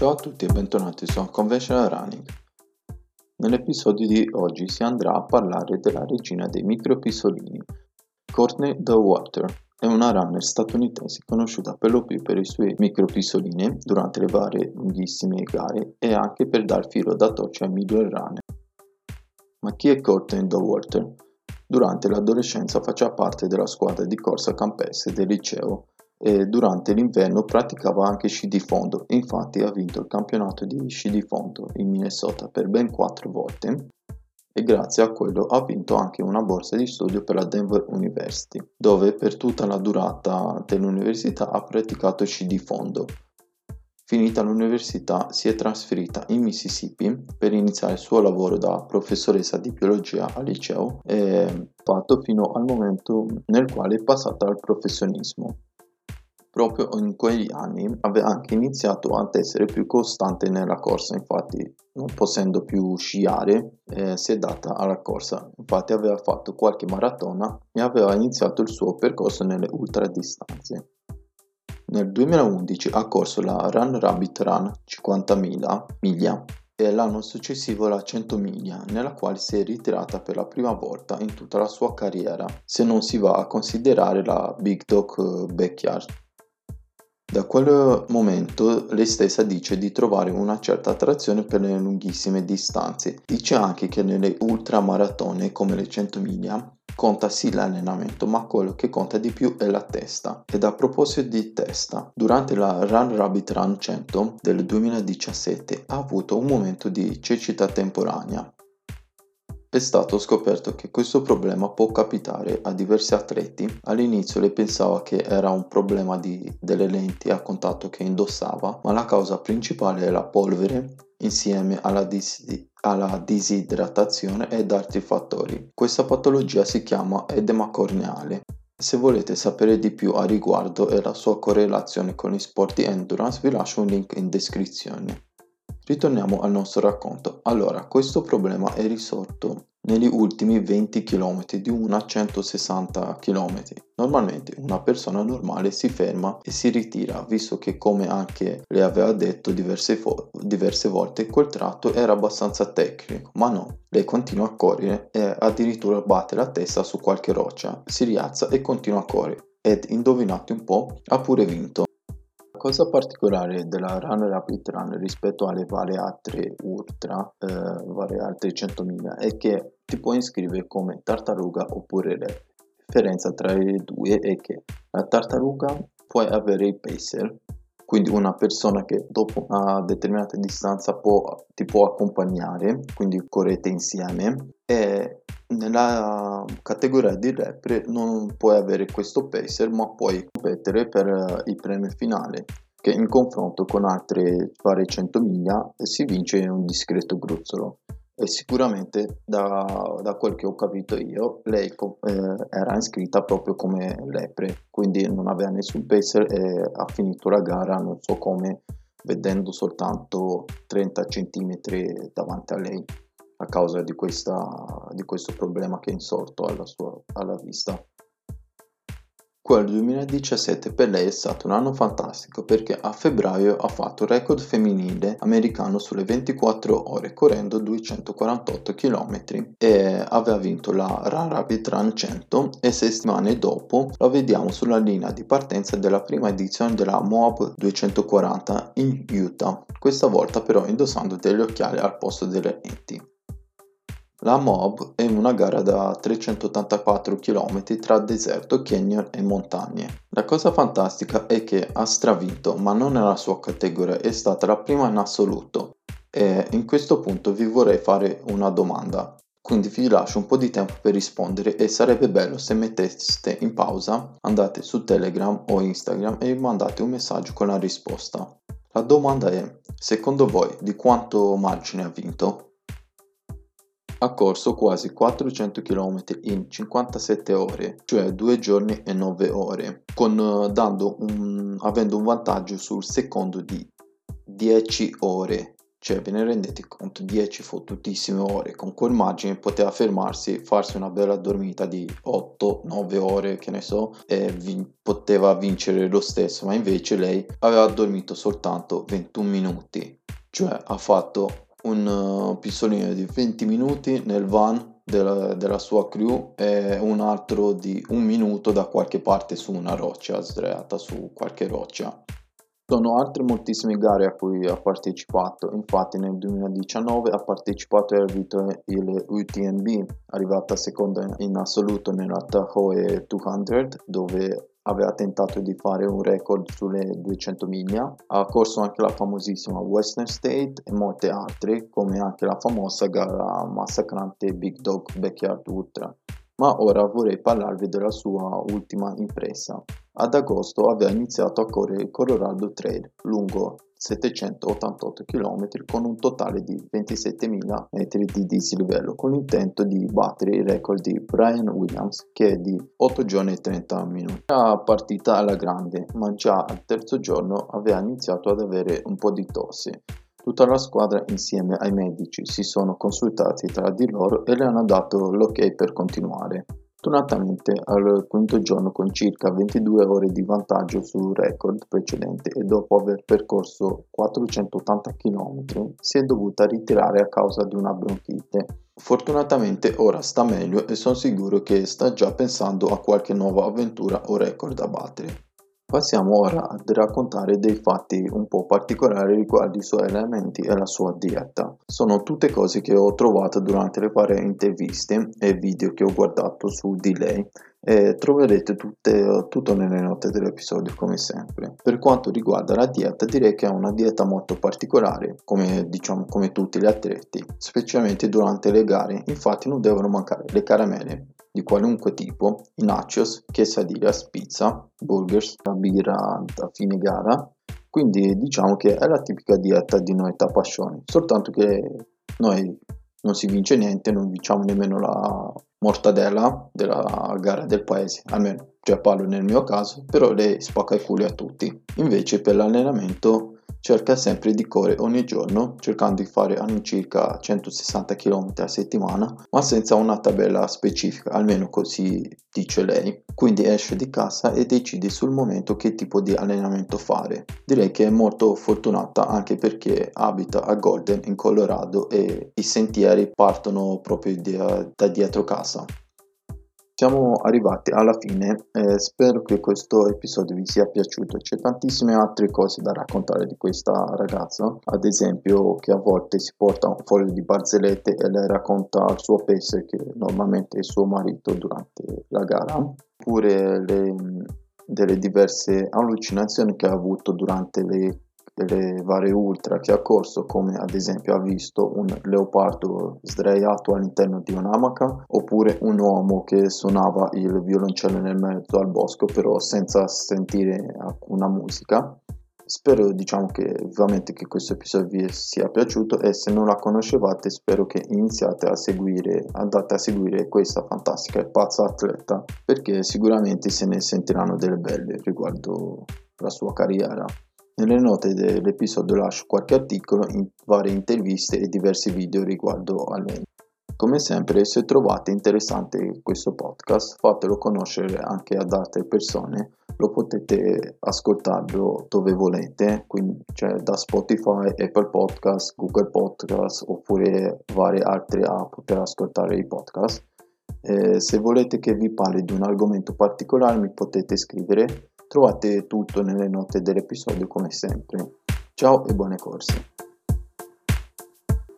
Ciao a tutti e bentornati su Conventional Running. Nell'episodio di oggi si andrà a parlare della regina dei micropisolini, Courtney Water. È una runner statunitense conosciuta per lo più per i suoi micropisolini durante le varie lunghissime gare e anche per dar filo da torcia ai migliori runner. Ma chi è Courtney Water? Durante l'adolescenza faceva parte della squadra di corsa campestre del liceo e durante l'inverno praticava anche sci di fondo infatti ha vinto il campionato di sci di fondo in Minnesota per ben quattro volte e grazie a quello ha vinto anche una borsa di studio per la Denver University, dove per tutta la durata dell'università ha praticato sci di fondo. Finita l'università si è trasferita in Mississippi per iniziare il suo lavoro da professoressa di biologia al liceo fatto fino al momento nel quale è passata al professionismo. Proprio in quegli anni aveva anche iniziato ad essere più costante nella corsa, infatti non potendo più sciare eh, si è data alla corsa, infatti aveva fatto qualche maratona e aveva iniziato il suo percorso nelle ultradistanze. Nel 2011 ha corso la Run Rabbit Run 50.000 miglia e l'anno successivo la 100 miglia, nella quale si è ritirata per la prima volta in tutta la sua carriera, se non si va a considerare la Big Dog eh, Backyard. Da quel momento lei stessa dice di trovare una certa attrazione per le lunghissime distanze. Dice anche che nelle ultramaratone come le 100 miglia conta sì l'allenamento, ma quello che conta di più è la testa. Ed a proposito di testa, durante la Run Rabbit Run 100 del 2017 ha avuto un momento di cecità temporanea è stato scoperto che questo problema può capitare a diversi atleti. All'inizio lei pensava che era un problema di, delle lenti a contatto che indossava, ma la causa principale è la polvere insieme alla, dis- alla disidratazione ed altri fattori. Questa patologia si chiama edema corneale. Se volete sapere di più a riguardo e la sua correlazione con gli sport di endurance vi lascio un link in descrizione. Ritorniamo al nostro racconto. Allora, questo problema è risorto negli ultimi 20 km di una 160 km. Normalmente una persona normale si ferma e si ritira, visto che come anche le aveva detto diverse, fo- diverse volte, quel tratto era abbastanza tecnico, ma no, lei continua a correre e addirittura batte la testa su qualche roccia, si rialza e continua a correre. Ed indovinate un po', ha pure vinto cosa particolare della Run Rapid Run rispetto alle varie altre ultra, eh, varie altre 100.000 è che ti puoi iscrivere come tartaruga oppure re. La differenza tra le due è che la tartaruga puoi avere il pacer, quindi una persona che dopo una determinata distanza può, ti può accompagnare, quindi correte insieme e nella categoria di repre non puoi avere questo pacer ma puoi competere per eh, il premio finale che in confronto con altre varie 100 miglia si vince un discreto gruzzolo e sicuramente da, da quel che ho capito io lei eh, era iscritta proprio come lepre quindi non aveva nessun pacer e ha finito la gara non so come vedendo soltanto 30 cm davanti a lei a causa di, questa, di questo problema che è insorto alla, sua, alla vista. Quel 2017 per lei è stato un anno fantastico perché a febbraio ha fatto il record femminile americano sulle 24 ore correndo 248 km e aveva vinto la Run Run 100 e sei settimane dopo la vediamo sulla linea di partenza della prima edizione della Moab 240 in Utah, questa volta però indossando degli occhiali al posto delle lenti. La Moab è una gara da 384 km tra deserto, canyon e montagne. La cosa fantastica è che ha stravinto, ma non nella sua categoria, è stata la prima in assoluto. E in questo punto vi vorrei fare una domanda. Quindi vi lascio un po' di tempo per rispondere e sarebbe bello se metteste in pausa, andate su Telegram o Instagram e mandate un messaggio con la risposta. La domanda è, secondo voi di quanto margine ha vinto? Ha corso quasi 400 km in 57 ore, cioè 2 giorni e 9 ore, con, un, avendo un vantaggio sul secondo di 10 ore. cioè ve ne rendete conto? 10 fottutissime ore. Con quel margine poteva fermarsi farsi una bella dormita di 8-9 ore che ne so e vi- poteva vincere lo stesso. Ma invece lei aveva dormito soltanto 21 minuti. Cioè ha fatto un uh, pistolino di 20 minuti nel van della, della, sua crew e un altro di un minuto da qualche parte su una roccia sdraiata su qualche roccia. Sono altre moltissime gare a cui ha partecipato, infatti nel 2019 ha partecipato e ha vinto il UTMB, arrivata seconda in assoluto nella Tahoe 200 dove aveva tentato di fare un record sulle 200 miglia, ha corso anche la famosissima Western State e molte altre, come anche la famosa gara massacrante Big Dog Backyard Ultra. Ma ora vorrei parlarvi della sua ultima impresa. Ad agosto aveva iniziato a correre il Colorado Trail lungo 788 km con un totale di 27.000 metri di dislivello con l'intento di battere il record di Brian Williams che è di 8 giorni e 30 minuti. Era partita alla grande ma già al terzo giorno aveva iniziato ad avere un po' di tosse Tutta la squadra insieme ai medici si sono consultati tra di loro e le hanno dato l'ok per continuare. Fortunatamente al quinto giorno con circa 22 ore di vantaggio sul record precedente e dopo aver percorso 480 km si è dovuta ritirare a causa di una bronchite. Fortunatamente ora sta meglio e sono sicuro che sta già pensando a qualche nuova avventura o record da battere. Passiamo ora a raccontare dei fatti un po' particolari riguardo i suoi allenamenti e la sua dieta. Sono tutte cose che ho trovato durante le varie interviste e video che ho guardato su di lei e troverete tutte, tutto nelle note dell'episodio come sempre. Per quanto riguarda la dieta direi che è una dieta molto particolare come diciamo come tutti gli atleti, specialmente durante le gare, infatti non devono mancare le caramelle di qualunque tipo, i nachos, quesadillas, pizza, burgers, la birra da fine gara. Quindi diciamo che è la tipica dieta di noi tapascioni, soltanto che noi non si vince niente, non vinciamo nemmeno la mortadella della gara del paese, almeno cioè parlo nel mio caso, però lei spacca i culi a tutti. Invece per l'allenamento cerca sempre di correre ogni giorno, cercando di fare all'incirca 160 km a settimana, ma senza una tabella specifica, almeno così dice lei. Quindi esce di casa e decide sul momento che tipo di allenamento fare. Direi che è molto fortunata anche perché abita a Golden in Colorado e i sentieri partono proprio da dietro casa. Siamo arrivati alla fine e spero che questo episodio vi sia piaciuto. C'è tantissime altre cose da raccontare di questa ragazza, ad esempio che a volte si porta un foglio di barzellette e le racconta al suo pacer che normalmente è suo marito durante la gara, oppure le, delle diverse allucinazioni che ha avuto durante le le varie ultra che ha corso come ad esempio ha visto un leopardo sdraiato all'interno di un'amaca oppure un uomo che suonava il violoncello nel mezzo al bosco però senza sentire alcuna musica. Spero diciamo che vivamente che questo episodio vi sia piaciuto e se non la conoscevate spero che iniziate a seguire andate a seguire questa fantastica e pazza atleta perché sicuramente se ne sentiranno delle belle riguardo la sua carriera nelle note dell'episodio lascio qualche articolo, in varie interviste e diversi video riguardo a lei. Come sempre, se trovate interessante questo podcast, fatelo conoscere anche ad altre persone. Lo potete ascoltarlo dove volete, quindi cioè da Spotify, Apple Podcast, Google Podcast oppure varie altre app per ascoltare i podcast. Eh, se volete che vi parli di un argomento particolare mi potete scrivere Trovate tutto nelle note dell'episodio come sempre. Ciao e buone corse.